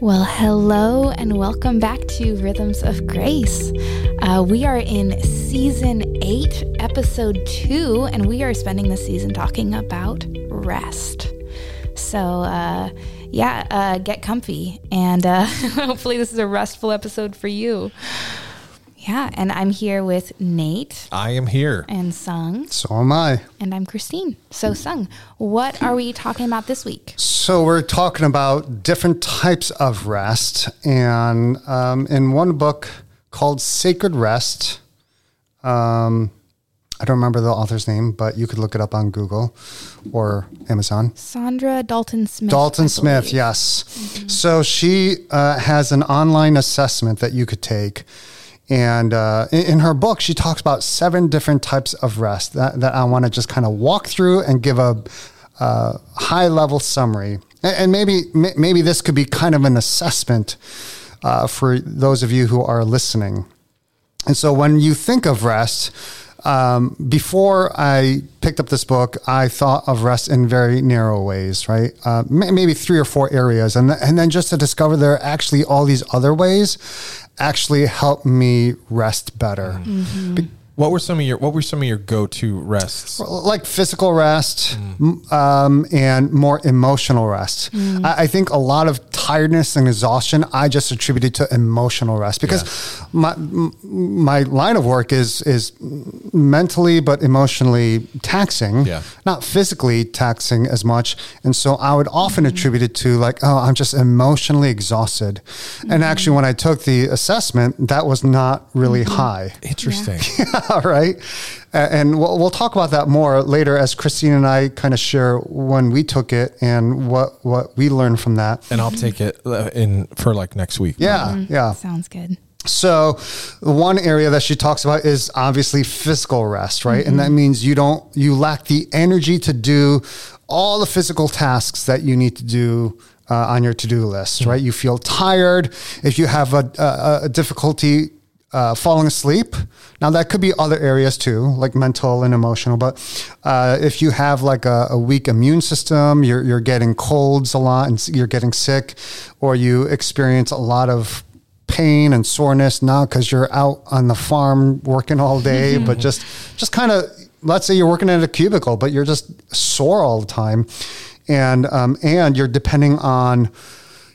Well, hello and welcome back to Rhythms of Grace. Uh, we are in season eight, episode two, and we are spending the season talking about rest. So, uh, yeah, uh, get comfy, and uh, hopefully, this is a restful episode for you. Yeah, and I'm here with Nate I am here. and Sung, So am I. and I'm Christine. So, Sung, what are we talking about this week? So we're talking about different types of rest, and um, in one book called Sacred Rest, um, I don't remember the author's name, but you could look it up on Google or Amazon. Saundra Dalton Smith. Dalton I Smith, believe. yes. So she uh, has an online assessment that you could take. And uh, in, in her book, she talks about seven different types of rest that, that I want to just kind of walk through and give a, high level summary. And, and maybe m- maybe this could be kind of an assessment uh, for those of you who are listening. And so when you think of rest, um, before I picked up this book, I thought of rest in very narrow ways, right? Uh, may- maybe three or four areas. And, th- and then just to discover there are actually all these other ways actually help me rest better. Mm-hmm. What were some of your What were some of your go to rests? like physical rest mm. m- um, and more emotional rest. Mm. I, I think a lot of tiredness and exhaustion I just attributed to emotional rest because my my line of work is is mentally but emotionally taxing, Yeah. not physically taxing as much. And so I would often mm-hmm. attribute it to like, oh, I'm just emotionally exhausted. And mm-hmm. actually, when I took the assessment, that was not really mm-hmm. high. Interesting. All right. A- And we'll, we'll talk about that more later as Christine and I kind of share when we took it and what, what we learned from that. And I'll take it uh, in for like next week. Yeah. Yeah. Sounds good. So, one area that she talks about is obviously physical rest, right? And that means you don't, you lack the energy to do all the physical tasks that you need to do uh, on your to do list, right? You feel tired. If you have a, a, a difficulty uh, falling asleep, now that could be other areas too, like mental and emotional. But uh, if you have like a, a weak immune system, you're, you're getting colds a lot and you're getting sick, or you experience a lot of pain and soreness not because you're out on the farm working all day but just just kind of let's say you're working in a cubicle but you're just sore all the time and um, and you're depending on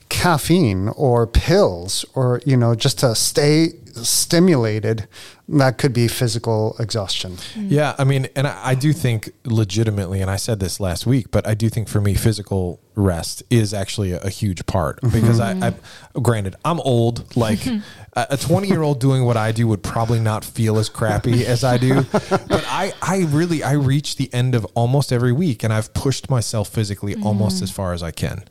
caffeine or pills or you know just to stay stimulated that could be physical exhaustion. Mm. Yeah, I mean, and I, I do think legitimately, and I said this last week, but I do think for me, physical rest is actually a, a huge part mm-hmm. because I, mm-hmm. I, granted, I'm old. Like a 20 year old doing what I do would probably not feel as crappy as I do, but I, I really, I reach the end of almost every week, and I've pushed myself physically almost mm-hmm. as far as I can,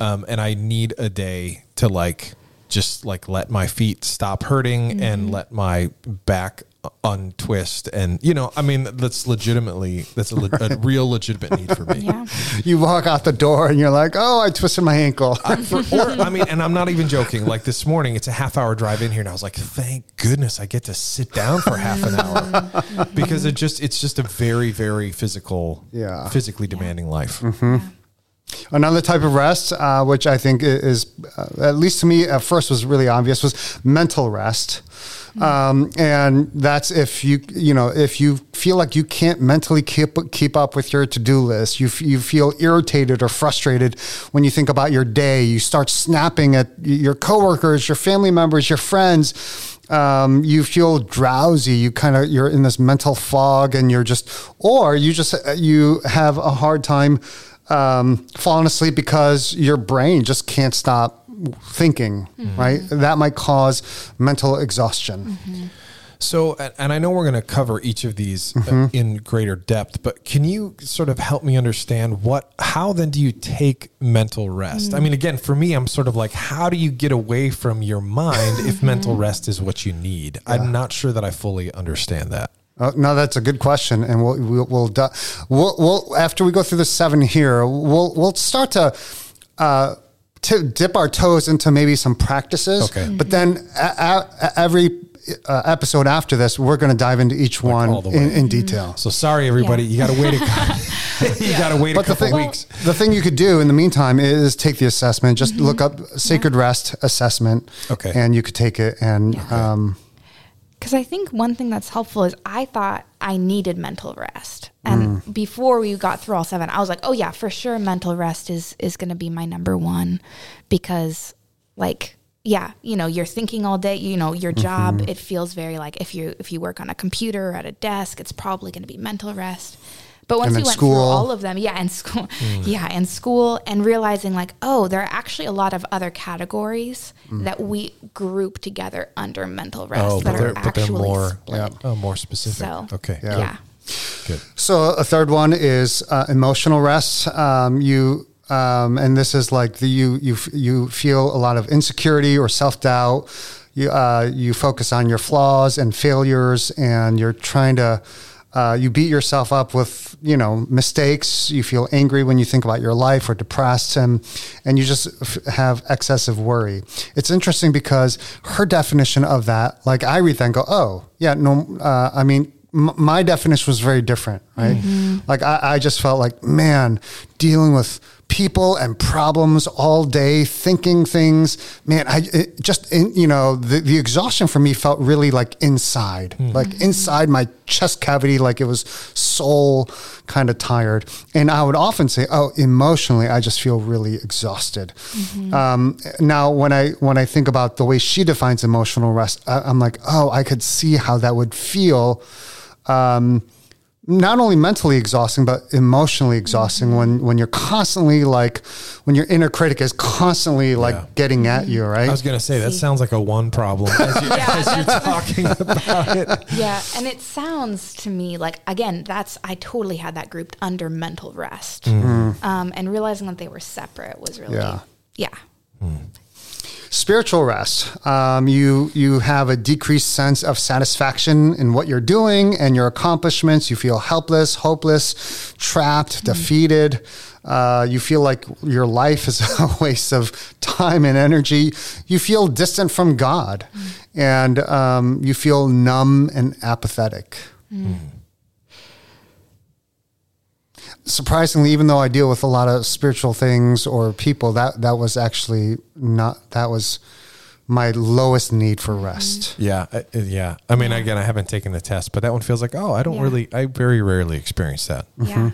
um, and I need a day to like just like let my feet stop hurting and mm-hmm. let my back untwist and you know i mean that's legitimately that's a, le- a real legitimate need for me. Yeah. you walk out the door and you're like oh i twisted my ankle. For- or i mean and i'm not even joking. Like this morning it's a half hour drive in here and i was like thank goodness i get to sit down for half an hour. Because it just it's just a very very physical Yeah. physically demanding life mm-hmm. Another type of rest, uh, which I think is, uh, at least to me, at first was really obvious, was mental rest. Um, and that's if you, you know, if you feel like you can't mentally keep keep up with your to do list, you f- you feel irritated or frustrated when you think about your day. You start snapping at your coworkers, your family members, your friends um, you feel drowsy you kind of you're in this mental fog and you're just or you just uh, you have a hard time um, falling asleep because your brain just can't stop thinking right? That might cause mental exhaustion. So, and- and I know we're going to cover each of these uh, in greater depth, but can you sort of help me understand what, how then do you take mental rest? I mean, again, for me, I'm sort of like, how do you get away from your mind if mental rest is what you need? I'm not sure that I fully understand that. Uh, no, that's a good question, and we'll we'll we'll, we'll, we'll after we go through the seven here, we'll we'll start to. Uh, to dip our toes into maybe some practices, Okay. Mhm. but then a- a- every uh, episode after this, we're going to dive into each one all the in, in detail. So sorry, everybody, Yeah. you got to wait. A, you got to wait a But the couple thing, weeks. the thing you could do in the meantime is take the assessment. Just look up Sacred Rest assessment. Okay. And you could take it and um, Because I think one thing that's helpful is I thought I needed mental rest, and mm. before we got through all seven, I was like, oh yeah, for sure, mental rest is is going to be my number one, because like yeah, you know, you're thinking all day. You know, your job mm-hmm. it feels very like if you if you work on a computer or at a desk, it's probably going to be mental rest. But once And you went school. through all of them, yeah, and school, yeah, and school, and realizing like, oh, there are actually a lot of other categories that we group together under mental rest Oh, that but are they're, but they're actually more, split. oh, more specific. So okay. yeah. Good. So a third one is uh, emotional rest. Um, you um, and this is like the you you f- you feel a lot of insecurity or self doubt. You uh, you focus on your flaws and failures, and you're trying to. Uh, you beat yourself up with you know mistakes. You feel angry when you think about your life, or depressed, and and you just f- have excessive worry. It's interesting because her definition of that, like I read that and go, oh yeah, no, uh, I mean m- my definition was very different, right? Like I, I just felt like, man, dealing with people and problems all day, thinking things, man, I it just, in, you know, the, the exhaustion for me felt really like inside, like inside my chest cavity, like it was soul kind of tired. And I would often say, oh, emotionally, I just feel really exhausted. Um, now, when I when I think about the way she defines emotional rest, I, I'm like, oh, I could see how that would feel um, not only mentally exhausting but emotionally exhausting when when you're constantly like when your inner critic is constantly like Yeah. getting at you right I was going to say, that See. sounds like a one problem as, you, Yeah, as you're talking about it. Yeah, and it sounds to me like again, that's I totally had that grouped under mental rest, Mm-hmm. um, and realizing that they were separate was really Yeah. yeah. Spiritual rest. Um, you you have a decreased sense of satisfaction in what you're doing and your accomplishments. You feel helpless hopeless trapped defeated. Uh, you feel like your life is a waste of time and energy. You feel distant from god. And um, you feel numb and apathetic surprisingly, even though I deal with a lot of spiritual things or people, that that was actually not that was my lowest need for rest. Yeah. uh, uh, yeah. I mean, again, I haven't taken the test, but that one feels like, oh, I don't Yeah. really, I very rarely experience that. Yeah. But,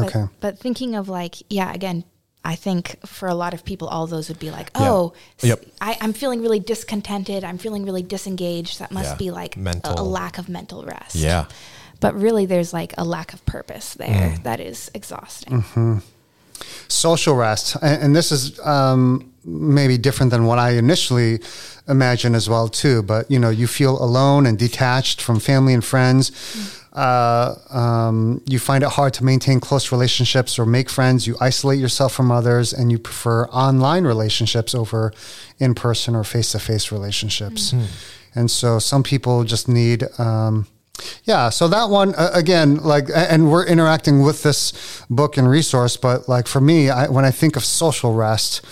Mm-hmm. Okay. But thinking of like, yeah, again, I think for a lot of people, all those would be like, Yeah. oh, s- Yep. I, am feeling really discontented. I'm feeling really disengaged. That must Yeah. be like a, Mental. a lack of mental rest. Yeah. But really, there's like a lack of purpose there Mm. that is exhausting. Mm-hmm. Social rest, and, and this is um, maybe different than what I initially imagined as well too. But you know, you feel alone and detached from family and friends. Uh, um, you find it hard to maintain close relationships or make friends. You isolate yourself from others, and you prefer online relationships over in person or face to face relationships. And so, some people just need. Um, yeah, so that one uh, again, like, and we're interacting with this book and resource, but like for me, I, when I think of social rest,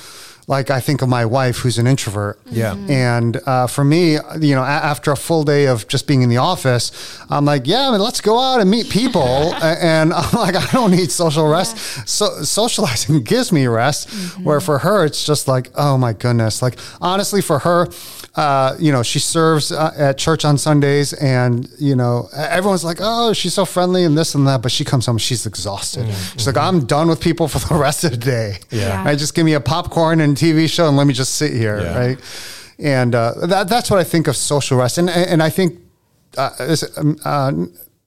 like I think of my wife who's an introvert. Yeah. And uh, for me, you know, a- after a full day of just being in the office, I'm like, yeah, I mean, let's go out and meet people. A- and I'm like, I don't need social rest. So socializing gives me rest. Where for her, it's just like, oh my goodness. Like honestly, for her, uh, you know, she serves uh, at church on Sundays, and you know, everyone's like, "Oh, she's so friendly and this and that," but she comes home, she's exhausted. She's like, "I'm done with people for the rest of the day. Yeah. Right? Just give me a popcorn and TV show, and let me just sit here, Yeah. right?" And uh, that that's what I think of social rest, and and I think uh, um, uh,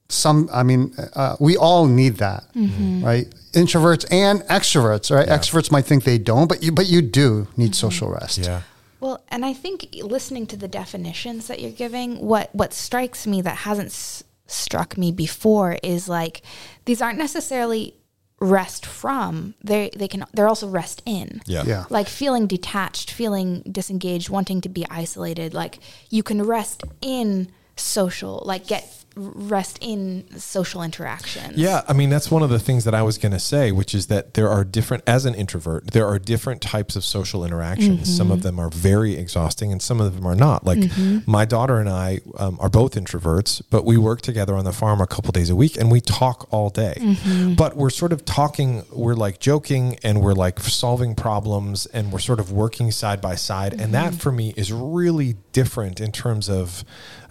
some. I mean, uh, we all need that, right? Introverts and extroverts, right? Extroverts might think they don't, but you but you do need social rest. Yeah. Well, and I think listening to the definitions that you're giving, what what strikes me that hasn't s- struck me before is like these aren't necessarily rest from. They they can they're also rest in. Yeah. Yeah. Like feeling detached, feeling disengaged, wanting to be isolated. Like you can rest in social, like get rest in social interactions. Yeah, I mean that's one of the things that I was going to say, which is that there are different as an introvert, there are different types of social interactions. Mm-hmm. Some of them are very exhausting, and some of them are not. Like Mm-hmm. my daughter and I um, are both introverts, but we work together on the farm a couple days a week, and we talk all day. Mm-hmm. But we're sort of talking, we're like joking, and we're like solving problems, and we're sort of working side by side, and that Mm-hmm. for me is really different in terms of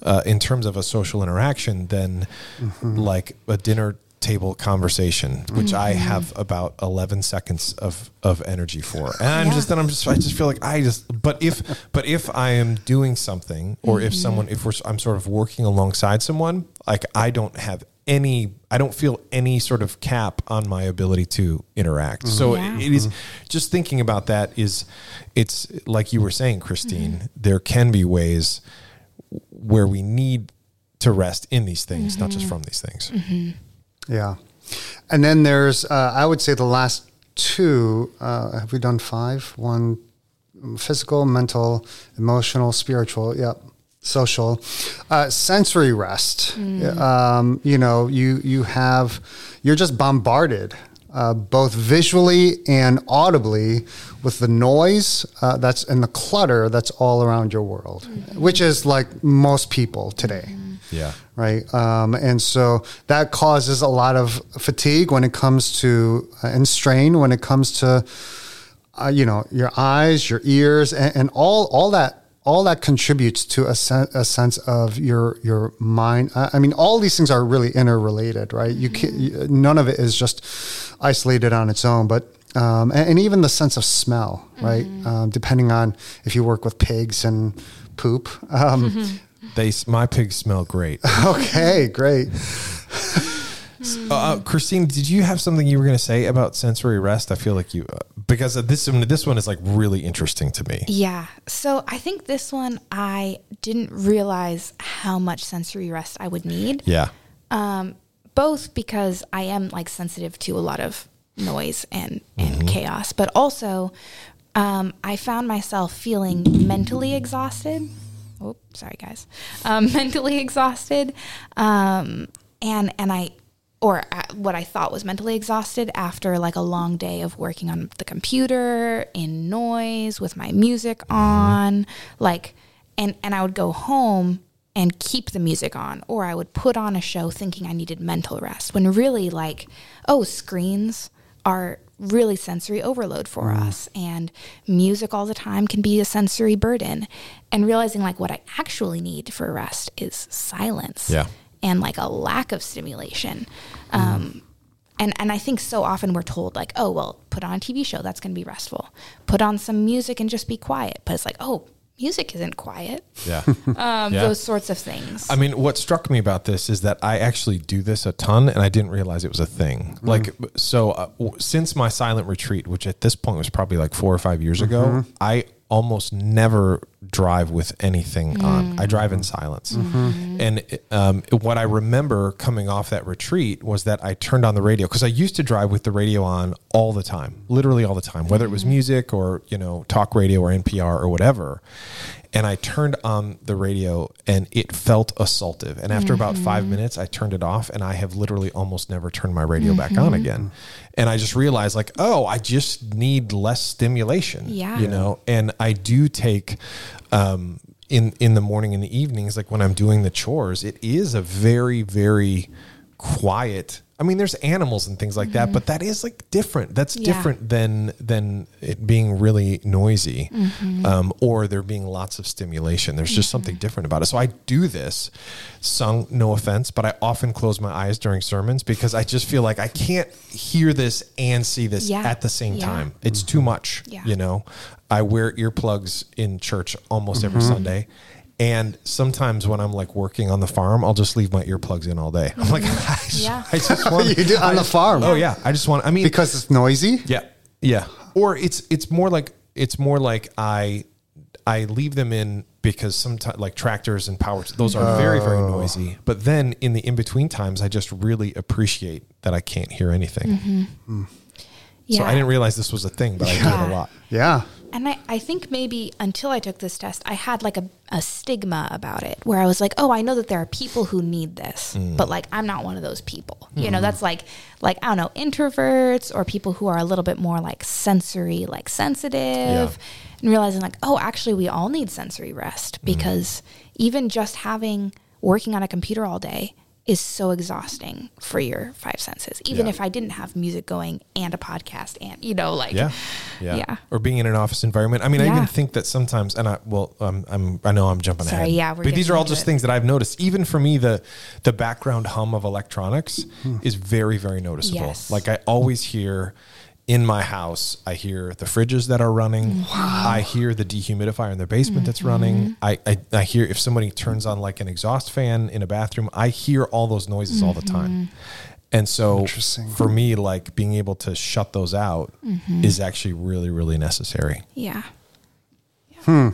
uh, in terms of a social interaction than like a dinner table conversation, which I Mm-hmm. have about eleven seconds of of energy for, and I'm Yeah. just then I'm just I just feel like I just but if but if I am doing something or if Mm-hmm. someone if we're I'm sort of working alongside someone, like I don't have any I don't feel any sort of cap on my ability to interact. So Yeah. it is just thinking about that is it's like you were saying Christine, there can be ways where we need to rest in these things, not just from these things. Yeah. And then there's, uh, I would say the last two, uh, have we done five? One physical, mental, emotional, spiritual. Yep. Social, uh, sensory rest. Um, you know, you you have you're just bombarded uh, both visually and audibly with the noise uh, that's and the clutter that's all around your world, which is like most people today Yeah. right? Um, and so that causes a lot of fatigue when it comes to uh, and strain when it comes to uh, you know your eyes, your ears, and, and all all that all that contributes to a, sen- a sense of your your mind. I, I mean, all these things are really interrelated, right? You can you, none of it is just isolated on its own, but. Um, and, and even the sense of smell, right? Um, depending on if you work with pigs and poop. Um, They my pigs smell great. Okay, great. Uh, uh, Christine, did you have something you were going to say about sensory rest? I feel like you uh, because this one. This one is like really interesting to me. Yeah. So I think this one I didn't realize how much sensory rest I would need. Yeah. Um, both because I am like sensitive to a lot of noise and, and chaos, but also um, I found myself feeling mentally exhausted. Oh, sorry guys. Um, mentally exhausted. Um, and, and I, or what I thought was mentally exhausted after like a long day of working on the computer in noise with my music mm-hmm. on, like, and and I would go home and keep the music on, or I would put on a show thinking I needed mental rest. When really, like, oh, screens are really sensory overload for mm-hmm. us, and music all the time can be a sensory burden. And realizing like what I actually need for rest is silence Yeah. And like a lack of stimulation. Um, and, and I think so often we're told like, oh, well, put on a TV show. That's going to be restful. Put on some music and just be quiet. But it's like, oh, music isn't quiet. Yeah. Um, Yeah. Those sorts of things. I mean, what struck me about this is that I actually do this a ton, and I didn't realize it was a thing. Like, so uh, w- since my silent retreat, which at this point was probably like four or five years ago, I almost never drive with anything on. I mm. drive in silence. Mm-hmm. Mm-hmm. And um, what I remember coming off that retreat was that I turned on the radio because I used to drive with the radio on all the time, literally all the time, whether it was mm-hmm. music or, you know, talk radio or NPR or whatever. And I turned on the radio and it felt assaultive. And after about five minutes, I turned it off and I have literally almost never turned my radio back on again. And I just realized, like, oh, I just need less stimulation. Yeah. You know, and I do take, um, in, in the morning and the evenings, like when I'm doing the chores, it is a very, very quiet. I mean, there's animals and things like that, mm-hmm. but that is like different. That's Yeah. different than than it being really noisy, mm-hmm. um, or there being lots of stimulation. There's just something mm-hmm. different about it. So I do this. Sung, no offense, but I often close my eyes during sermons because I just feel like I can't hear this and see this Yeah. at the same Yeah. time. It's too much. Yeah. You know, I wear earplugs in church almost every Sunday. And sometimes when I'm like working on the farm, I'll just leave my earplugs in all day. I'm like, mm-hmm. I just, Yeah. I just want You do on the farm. Oh yeah, I just want. I mean, because it's noisy. yeah, yeah. Or it's it's more like it's more like I I leave them in because sometimes like tractors and power those are very very oh. noisy. But then in the in between times, I just really appreciate that I can't hear anything. Mm-hmm. Mm. So Yeah. I didn't realize this was a thing, but I do it a lot. Yeah. And I, I think maybe until I took this test, I had like a, a stigma about it where I was like, oh, I know that there are people who need this, Mm. but like I'm not one of those people. You Mm-hmm. know, that's like, like, I don't know, introverts or people who are a little bit more like sensory, like sensitive. And realizing like, oh, actually, we all need sensory rest Mm-hmm. because even just having working on a computer all day is so exhausting for your five senses. Even Yeah. if I didn't have music going and a podcast and, you know, like, Yeah. yeah, Yeah. or being in an office environment. I mean, I even think that sometimes, and I well, um, I'm I know I'm jumping Sorry, ahead. yeah, but these are all just it. things that I've noticed. Even for me, the the background hum of electronics Hmm. is very very noticeable. Yes. Like I always hear. In my house, I hear the fridges that are running. I hear the dehumidifier in the basement that's running. Mm-hmm. I, I, I hear if somebody turns on like an exhaust fan in a bathroom, I hear all those noises all the mm-hmm. time. And so for me, like being able to shut those out Mm-hmm. is actually really, really necessary. Yeah. yeah.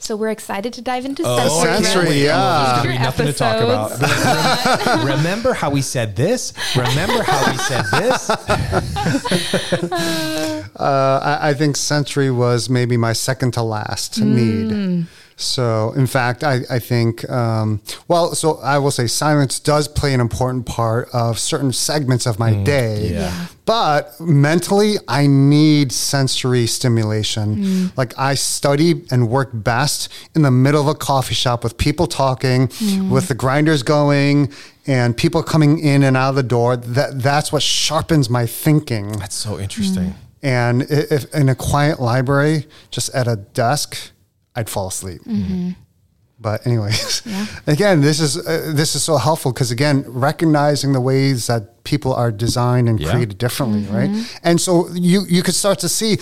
So we're excited to dive into sensory. Oh, sensory, rest. yeah. There's gonna be nothing to talk about. Remember how we said this? Remember how we said this? Uh, I, I think sensory was maybe my second to last Mm. need. So, in fact, I, I think, um, well, so I will say silence does play an important part of certain segments of my mm, day. yeah. Yeah. But mentally, I need sensory stimulation. Mm. Like, I study and work best in the middle of a coffee shop with people talking, mm. with the grinders going, and people coming in and out of the door. That, that's what sharpens my thinking. That's so interesting. And if in a quiet library, just at a desk, I'd fall asleep. Mm-hmm. But anyways, again, this is uh, this is so helpful because again, recognizing the ways that people are designed and Yeah. created differently, mm-hmm. right? And so you you could start to see,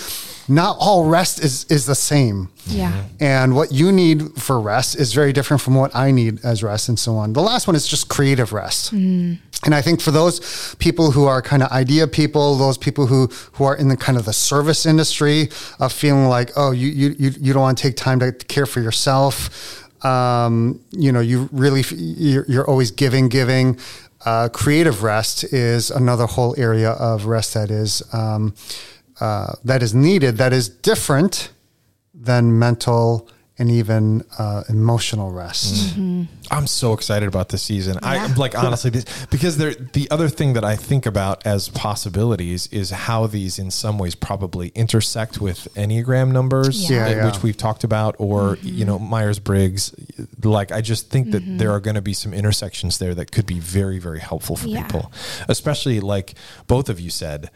not all rest is is the same. Yeah. Mm-hmm. And what you need for rest is very different from what I need as rest and so on. The last one is just creative rest. Mm. And I think for those people who are kind of idea people, those people who, who are in the kind of the service industry of feeling like, oh, you, you, you, don't want to take time to care for yourself. Um, you know, you really you're you're always giving, giving. Uh, creative rest is another whole area of rest that is, um, uh, that is needed, that is different than mental and even uh, emotional rest. Mm-hmm. Mm-hmm. I'm so excited about this season. I Yeah. like honestly this, because there the other thing that I think about as possibilities is how these in some ways probably intersect with Enneagram numbers, Yeah. Yeah, yeah. which we've talked about, or mm-hmm. you know Myers Briggs. Like I just think that there are going to be some intersections there that could be very very helpful for Yeah. people, especially like both of you said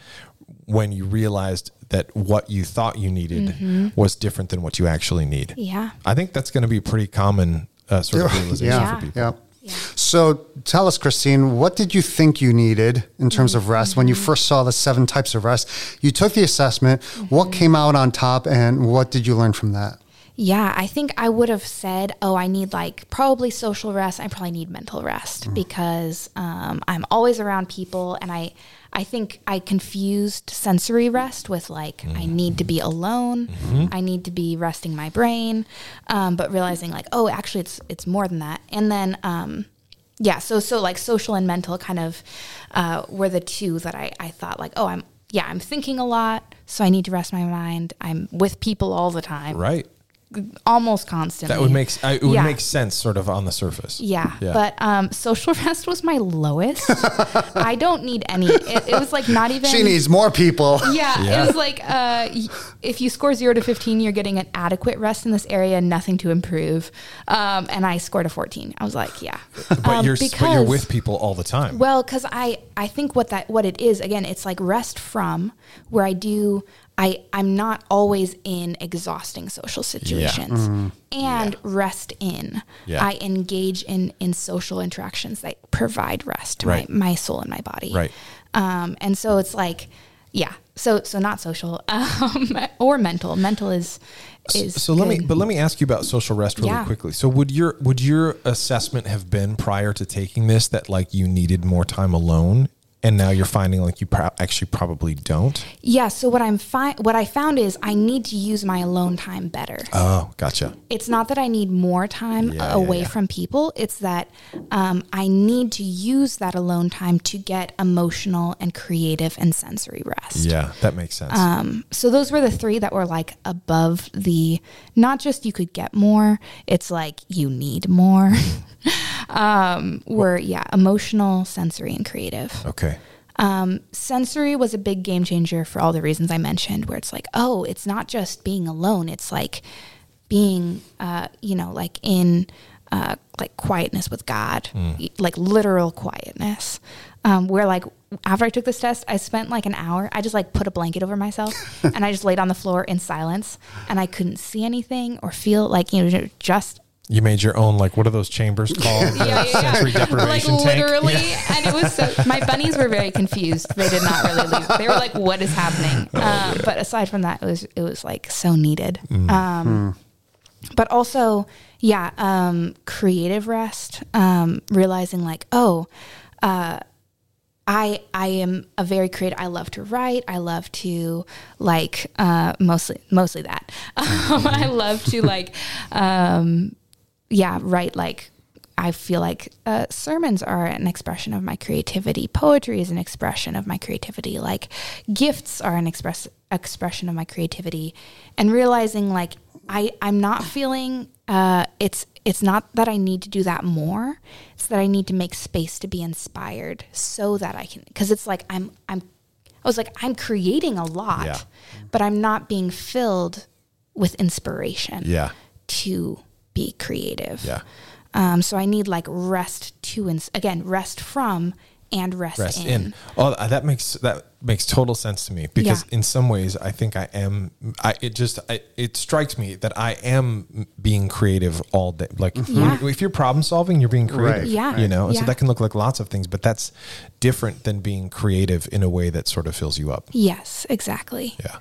when you realized that what you thought you needed was different than what you actually need. Yeah. I think that's going to be a pretty common uh, sort of realization Yeah. for people. Yeah. Yeah. So tell us, Christine, what did you think you needed in terms of rest when you first saw the seven types of rest? You took the assessment. What came out on top, and what did you learn from that? Yeah, I think I would have said, oh, I need like probably social rest. I probably need mental rest because um, I'm always around people, and I, I think I confused sensory rest with like I need to be alone. I need to be resting my brain, um, but realizing like, oh, actually, it's it's more than that. And then, um, yeah, so so like social and mental kind of uh, were the two that I I thought like, oh, I'm yeah, I'm thinking a lot, so I need to rest my mind. I'm with people all the time Right. Almost constantly. That would make it would Yeah. make sense sort of on the surface. Yeah, Yeah. but um, social rest was my lowest. I don't need any. It, it was like not even. She needs more people. Yeah, Yeah. it was like uh, if you score zero to fifteen, you're getting an adequate rest in this area, nothing to improve. Um, and I scored a fourteen. I was like, yeah, But Um, you're but you're with people all the time. well, because I I think what that what it is again, it's like rest from where I do I I'm not always in exhausting social situations and rest in. Yeah. I engage in in social interactions that provide rest to Right. my, my soul and my body. Right. Um, and so it's like, yeah. So so not social um, or mental. Mental is is so let me but let me ask you about social rest really Yeah. quickly. So would your would your assessment have been prior to taking this that like you needed more time alone and now you're finding like you pro- actually probably don't. Yeah. So what I'm fi- what I found is I need to use my alone time better. Oh, gotcha. it's not that I need more time Yeah, yeah, away yeah. from people. It's that um, I need to use that alone time to get emotional and creative and sensory rest. Yeah, that makes sense. Um, so those were the three that were like above the not just you could get more, it's like you need more. um, were yeah, emotional, sensory, and creative. okay. Um, sensory was a big game changer for all the reasons I mentioned, where it's like, oh, it's not just being alone, it's like being, uh, you know, like in uh, like quietness with God, y- like literal quietness. Um, where like after I took this test, I spent like an hour. I just like put a blanket over myself and I just laid on the floor in silence, and I couldn't see anything or feel like you know just You made your own like what are those chambers called? The sensory like deprivation tank. literally, and it was so. My bunnies were very confused. They did not really leave. They were like, "What is happening?" Oh, um, but aside from that, it was it was like so needed. Mm. Um, but also, yeah, um, creative rest. Um, realizing like, oh, uh, I I am a very creative. I love to write. I love to like uh, mostly mostly that. Um, I love to like um, yeah write like. I feel like uh, sermons are an expression of my creativity. Poetry is an expression of my creativity. Like gifts are an express expression of my creativity. And realizing like I I'm not feeling uh, it's it's not that I need to do that more. It's that I need to make space to be inspired so that I can because it's like I'm I'm I was like I'm creating a lot, Yeah. but I'm not being filled with inspiration Yeah. to be creative. Yeah. Um, so I need like rest to ins- again rest from and rest, Rest in. in. Oh, that makes that makes total sense to me because Yeah. in some ways I think I am. I it just I, it strikes me that I am being creative all day. Like Yeah. if you're problem solving, you're being creative. Right. Yeah. You know, and so that can look like lots of things, but that's different than being creative in a way that sort of fills you up. Yes, exactly. Yeah.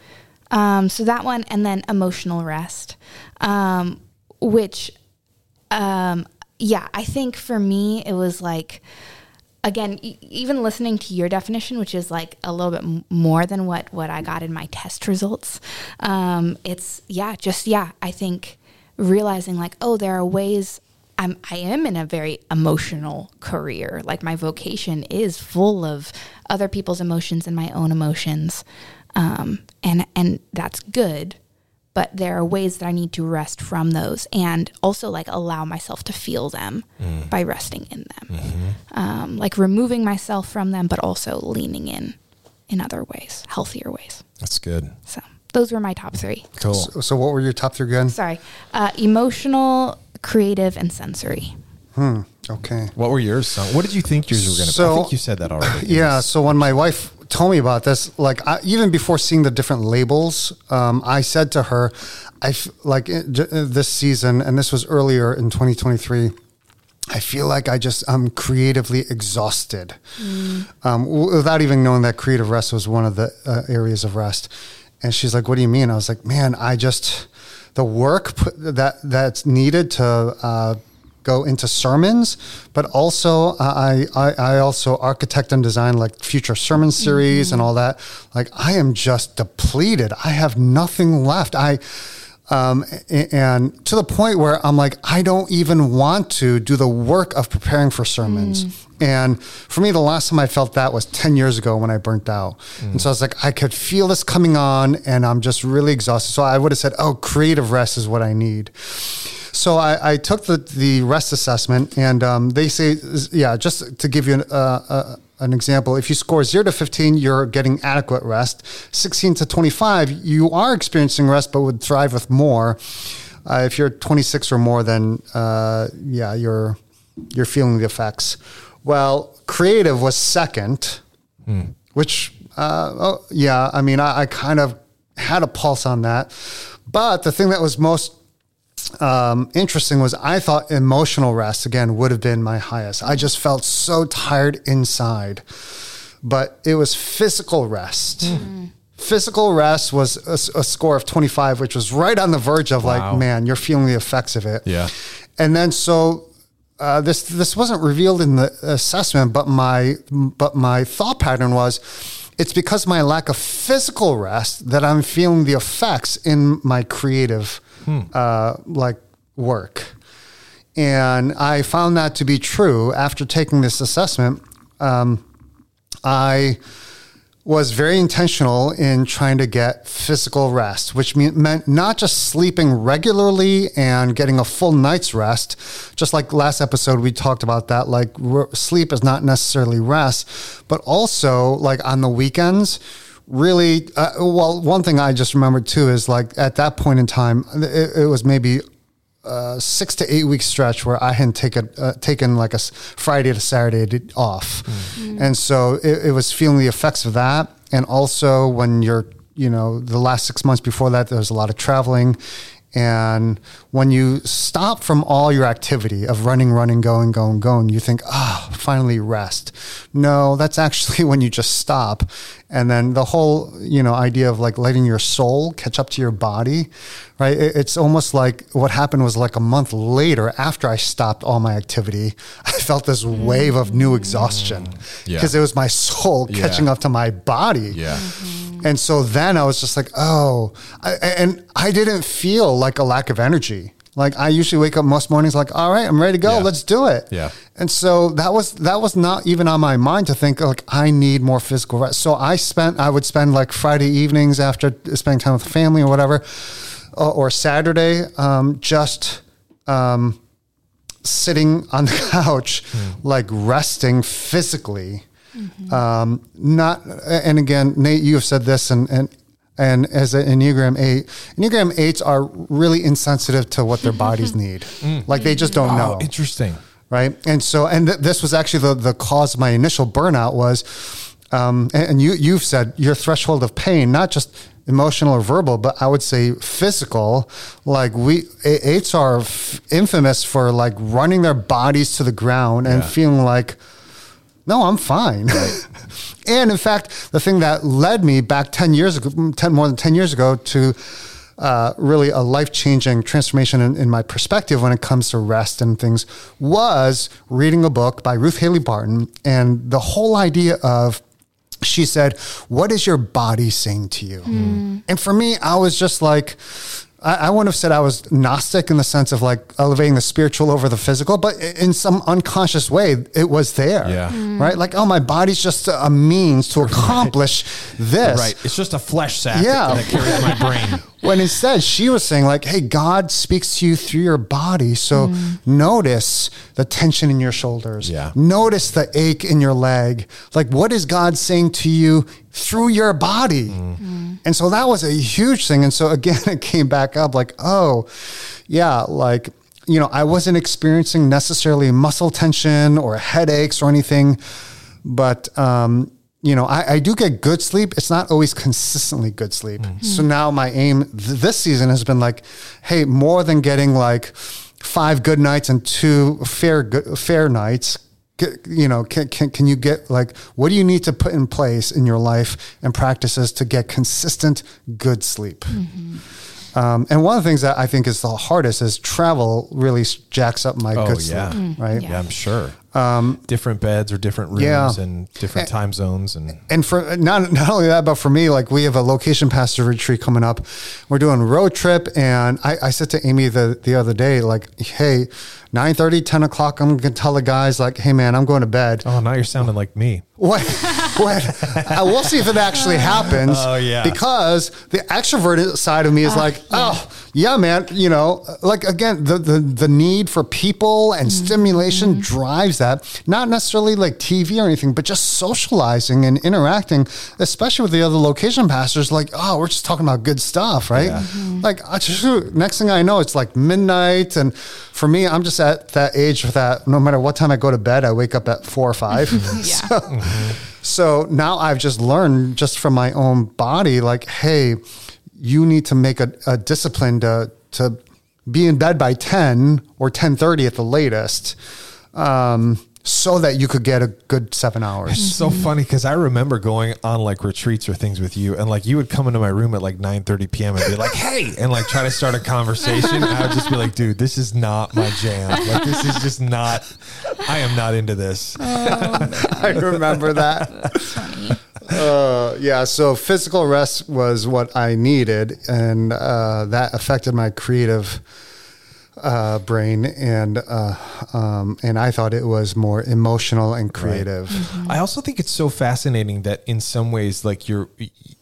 Um, so that one, and then emotional rest, um, which, um, yeah, I think for me it was like, again, e- even listening to your definition, which is like a little bit m- more than what what I got in my test results. Um, it's yeah, just yeah. I think realizing like, oh, there are ways. I'm I am in a very emotional career. Like my vocation is full of other people's emotions and my own emotions, um, and and that's good. But there are ways that I need to rest from those, and also like allow myself to feel them by resting in them, um, like removing myself from them, but also leaning in in other ways, healthier ways. That's good. So those were my top three. Cool. So, so what were your top three again? Sorry, uh, emotional, creative, and sensory. Hmm. Okay. What were yours? Sung? What did you think yours were going to be? I think you said that already. Yeah. So when my wife told me about this, like I, even before seeing the different labels, um, I said to her, I f- like j- uh, this season, and this was earlier in 2023. I feel like I just I'm creatively exhausted, um, without even knowing that creative rest was one of the uh, areas of rest. And she's like, "What do you mean?" I was like, "Man, I just the work put, that that's needed to." Uh, go into sermons, but also uh, I, I I also architect and design like future sermon series and mm-hmm. all that. Like I am just depleted. I have nothing left. I um, and to the point where I'm like, I don't even want to do the work of preparing for sermons. Mm. And for me, the last time I felt that was 10 years ago when I burnt out. And mm. so I was like, I could feel this coming on and I'm just really exhausted. So I would have said, oh, creative rest is what I need. So I, I took the, the rest assessment, and um, they say, yeah, just to give you an, uh, uh, an example, if you score zero to 15, you're getting adequate rest. 16 to 25, you are experiencing rest, but would thrive with more. Uh, if you're 26 or more, then uh, yeah, you're you're feeling the effects. Well, creative was second, which uh, oh, yeah, I mean, I, I kind of had a pulse on that. But the thing that was most um, interesting was I thought emotional rest again would have been my highest. I just felt so tired inside, but it was physical rest. Physical rest was a score of 25, which was right on the verge of Wow. like, man, you're feeling the effects of it. Yeah. And then so uh, this this wasn't revealed in the assessment, but my but my thought pattern was it's because my lack of physical rest that I'm feeling the effects in my creative uh, like work. And I found that to be true after taking this assessment. Um, I was very intentional in trying to get physical rest, which mean, meant not just sleeping regularly and getting a full night's rest. Just like last episode, we talked about that. Like r- sleep is not necessarily rest, but also like on the weekends. Really, uh, well, one thing I just remembered too is like at that point in time, it, it was maybe uh, six to eight week stretch where I hadn't taken uh, taken like a Friday to Saturday off, and so it, it was feeling the effects of that. And also when you're, you know, the last six months before that, there was a lot of traveling, and when you stop from all your activity of running, running, going, going, going, you think, ah, finally rest. No, that's actually when you just stop. And then the whole, you know, idea of like letting your soul catch up to your body, right? It's almost like what happened was like a month later after I stopped all my activity, I felt this wave of new exhaustion Yeah. because it was my soul Yeah. catching up to my body. Yeah. And so then I was just like, oh, I, and I didn't feel like a lack of energy. Like I usually wake up most mornings like, all right, I'm ready to go. Yeah. Let's do it. Yeah. And so that was that was not even on my mind to think like I need more physical rest. So I spent I would spend like Friday evenings after spending time with the family or whatever, or, or Saturday, um, just um, sitting on the couch, like resting physically. Um, not, and again, Nate, you have said this, and and and as an Enneagram eight, Enneagram eights are really insensitive to what their bodies need. Like they just don't Oh, know interesting. right? And so, and th- this was actually the the cause of my initial burnout was, um, and, and you you've said your threshold of pain, not just emotional or verbal, but I would say physical. Like we eights are f- infamous for like running their bodies to the ground and Yeah. feeling like. No, I'm fine. and in fact, the thing that led me back 10 years ago, 10, more than 10 years ago to uh, really a life changing transformation in, in my perspective when it comes to rest and things was reading a book by Ruth Haley Barton. And the whole idea of, she said, What is your body saying to you? And for me, I was just like, I, I wouldn't have said I was Gnostic in the sense of like elevating the spiritual over the physical, but in some unconscious way, it was there. Yeah. Mm-hmm. Right? Like, oh, my body's just a means to accomplish this. Right. It's just a flesh sack Yeah. that carries my brain. When instead she was saying, like, hey, God speaks to you through your body. So mm. notice the tension in your shoulders. Yeah. Notice the ache in your leg. Like, what is God saying to you through your body? Mm. Mm. And so that was a huge thing. And so again, it came back up like, oh, yeah, like, you know, I wasn't experiencing necessarily muscle tension or headaches or anything, but, um, you know, I, I do get good sleep. It's not always consistently good sleep. Mm-hmm. So now my aim th- this season has been like, hey, more than getting like five good nights and two fair good, fair nights. Get, you know, can, can can you get like what do you need to put in place in your life and practices to get consistent good sleep? Mm-hmm. Um, and one of the things that I think is the hardest is travel really jacks up my Oh, good yeah. sleep, right? Yeah, I'm sure. different beds or different rooms yeah. and different time zones and and for not not only that, but for me, like we have a location pastor retreat coming up. We're doing a road trip, and I, I said to Amy the the other day, like, hey, 9 10 o'clock, I'm gonna tell the guys, like, hey man, I'm going to bed. oh, now you're sounding like me. What? what? Uh, we'll see if it actually happens. Oh, yeah. Because the extroverted side of me is like, oh yeah, man. You know, like again, the the, the need for people and mm-hmm. stimulation mm-hmm. drives that. Not necessarily like TV or anything, but just socializing and interacting, especially with the other location pastors. Like, oh, we're just talking about good stuff, right? Yeah. Mm-hmm. Like, I just, next thing I know, it's like midnight, and for me, I'm just at that age that no matter what time I go to bed, I wake up at four or five. Yeah. So now I've just learned just from my own body, like, hey, you need to make a, a discipline to to be in bed by ten or ten thirty at the latest. Um, so that you could get a good seven hours. It's so funny because I remember going on like retreats or things with you, and like you would come into my room at like nine thirty p.m. and be like, "Hey," and like try to start a conversation. And I would just be like, "Dude, this is not my jam. Like this is just not. I am not into this." I remember that. Funny. Uh, yeah, so physical rest was what I needed, and uh, that affected my creative uh, brain, and uh, um, and I thought it was more emotional and creative. I also think it's so fascinating that in some ways, like you're,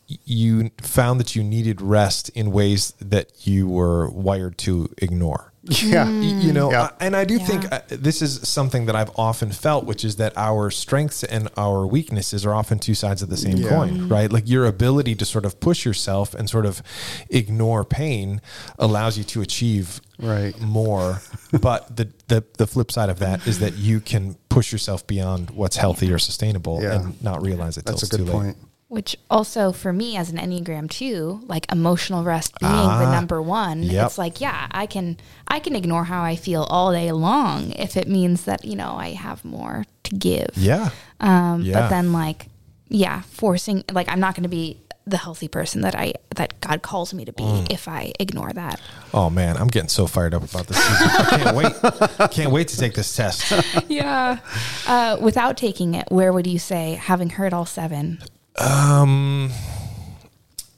you found that you needed rest in ways that you were wired to ignore. Yeah, Y- you know Yeah. uh, and i do Yeah. think uh, this is something that i've often felt which is that our strengths and our weaknesses are often two sides of the same Yeah. coin right like your ability to sort of push yourself and sort of ignore pain allows you to achieve Right. more but the, the the flip side of that is that you can push yourself beyond what's healthy or sustainable Yeah. and not realize it till that's a it's good too late. Which also for me as an Enneagram two, like emotional rest being Ah, the number one, yep. it's like, yeah, I can I can ignore how I feel all day long if it means that, you know, I have more to give. yeah Um, Yeah. but then like, yeah, forcing like I'm not gonna be the healthy person that I that God calls me to be Mm. if I ignore that. oh man i'm getting so fired up about this season. i can't wait can't wait to take this test yeah. Uh, without taking it, where would you say, having heard all seven? Um,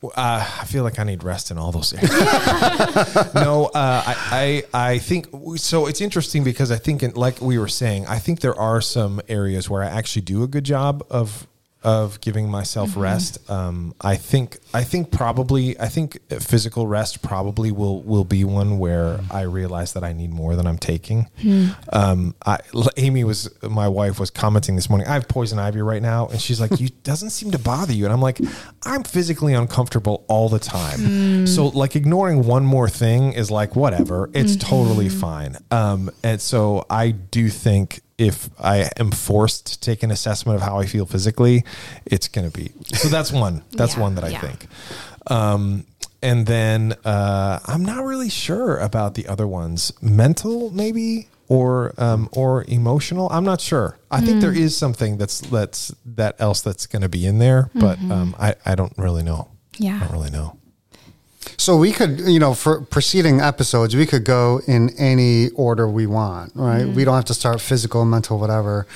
uh, I feel like I need rest in all those areas. no, uh, I, I, I think so. It's interesting because I think, in, like we were saying, I think there are some areas where I actually do a good job of of giving myself rest. Um, I think, I think probably, I think physical rest probably will will be one where I realize that I need more than I'm taking. Um, I, Amy was my wife was commenting this morning. I have poison ivy right now, and she's like, "You doesn't seem to bother you," and I'm like, "I'm physically uncomfortable all the time." So like ignoring one more thing is like whatever. It's totally fine. Um, and so I do think if I am forced to take an assessment of how I feel physically, it's going to be so. That's one. That's Yeah, one that I yeah. think. Um, and then uh, I'm not really sure about the other ones. Mental, maybe, or um, or emotional. I'm not sure. I think there is something that's that's that else that's going to be in there, but um, I I don't really know. Yeah. I don't really know. So we could, you know, for preceding episodes, we could go in any order we want, right? We don't have to start physical, mental, whatever.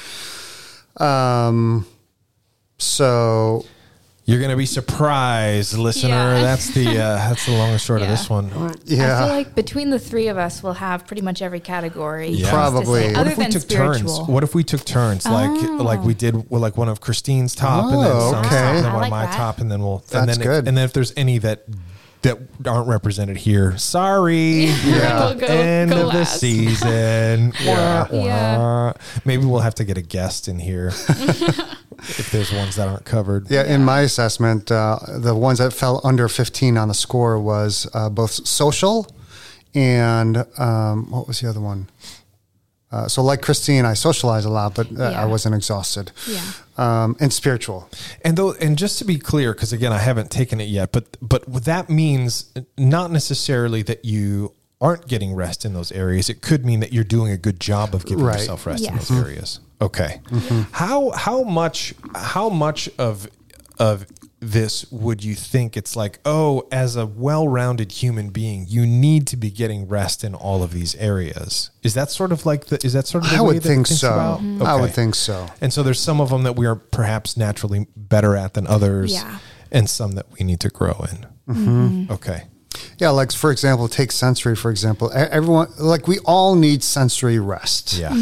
Um, so You're going to be surprised, listener. Yeah. That's the uh, that's the long and short Yeah. of this one. I yeah, feel like between the three of us, we'll have pretty much every category. Yeah. Probably. say, What other if we than took spiritual. turns? What if we took turns, like Oh. like we did, well, like one of Christine's top, and then Oh, some okay. top, and then one like of my that. top, and then we'll. That's and then good. and then if there's any that that aren't represented here, sorry. Yeah. We'll go- End go of the season. Yeah. Wah, Yeah. Maybe we'll have to get a guest in here if there's ones that aren't covered. yeah. In my assessment, uh, the ones that fell under 15 on the score was uh, both social and um, what was the other one? Uh, so, like Christine, I socialize a lot, but uh, Yeah. I wasn't exhausted. Yeah. Um, and spiritual. And though, and just to be clear, because again, I haven't taken it yet, but but that means not necessarily that you aren't getting rest in those areas. It could mean that you're doing a good job of giving Right. yourself rest in those areas. Okay. How how much how much of of this would you think it's like oh as a well-rounded human being you need to be getting rest in all of these areas is that sort of like the is that sort of the I way would that think thinks so. about? I would think so. And so there's some of them that we are perhaps naturally better at than others, Yeah. and some that we need to grow in. Mm-hmm. Okay. Yeah, like for example, take sensory for example. Everyone, like we all need sensory rest. Yeah.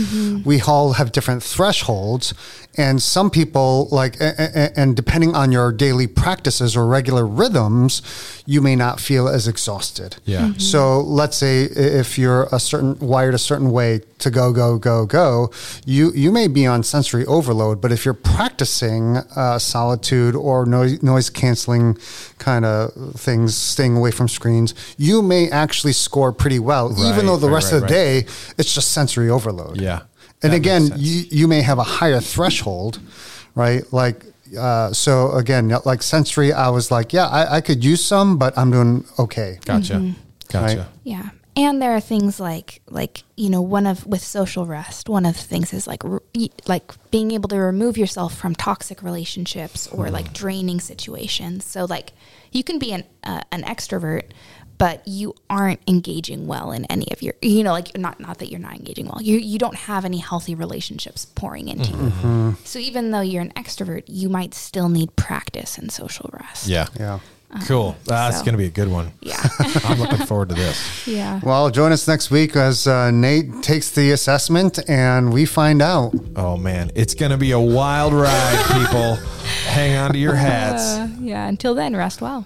we all have different thresholds, and some people like, a- a- and depending on your daily practices or regular rhythms, you may not feel as exhausted. Yeah. Mhm. So let's say if you're a certain wired a certain way to go go go go, you you may be on sensory overload. But if you're practicing uh, solitude or noise noise canceling kind of things, staying away from screens, you may actually score pretty well, Right, even though the right, rest right, of the right. day it's just sensory overload. Yeah. And That again, you, you may have a higher threshold, right? Like, uh, so again, like sensory, I was like, yeah, I, I could use some, but I'm doing okay. Gotcha. Mm-hmm. Gotcha. Right. Yeah. and there are things like like you know one of with social rest one of the things is like re, like being able to remove yourself from toxic relationships or like draining situations so like you can be an uh, an extrovert but you aren't engaging well in any of your you know like not not that you're not engaging well you you don't have any healthy relationships pouring into you so even though you're an extrovert you might still need practice and social rest Yeah. Yeah. Cool. That's so- going to be a good one. yeah I'm looking forward to this. yeah Well, join us next week as uh, Nate takes the assessment and we find out. Oh man, it's going to be a wild ride, people. Hang on to your hats. Uh, yeah until then rest well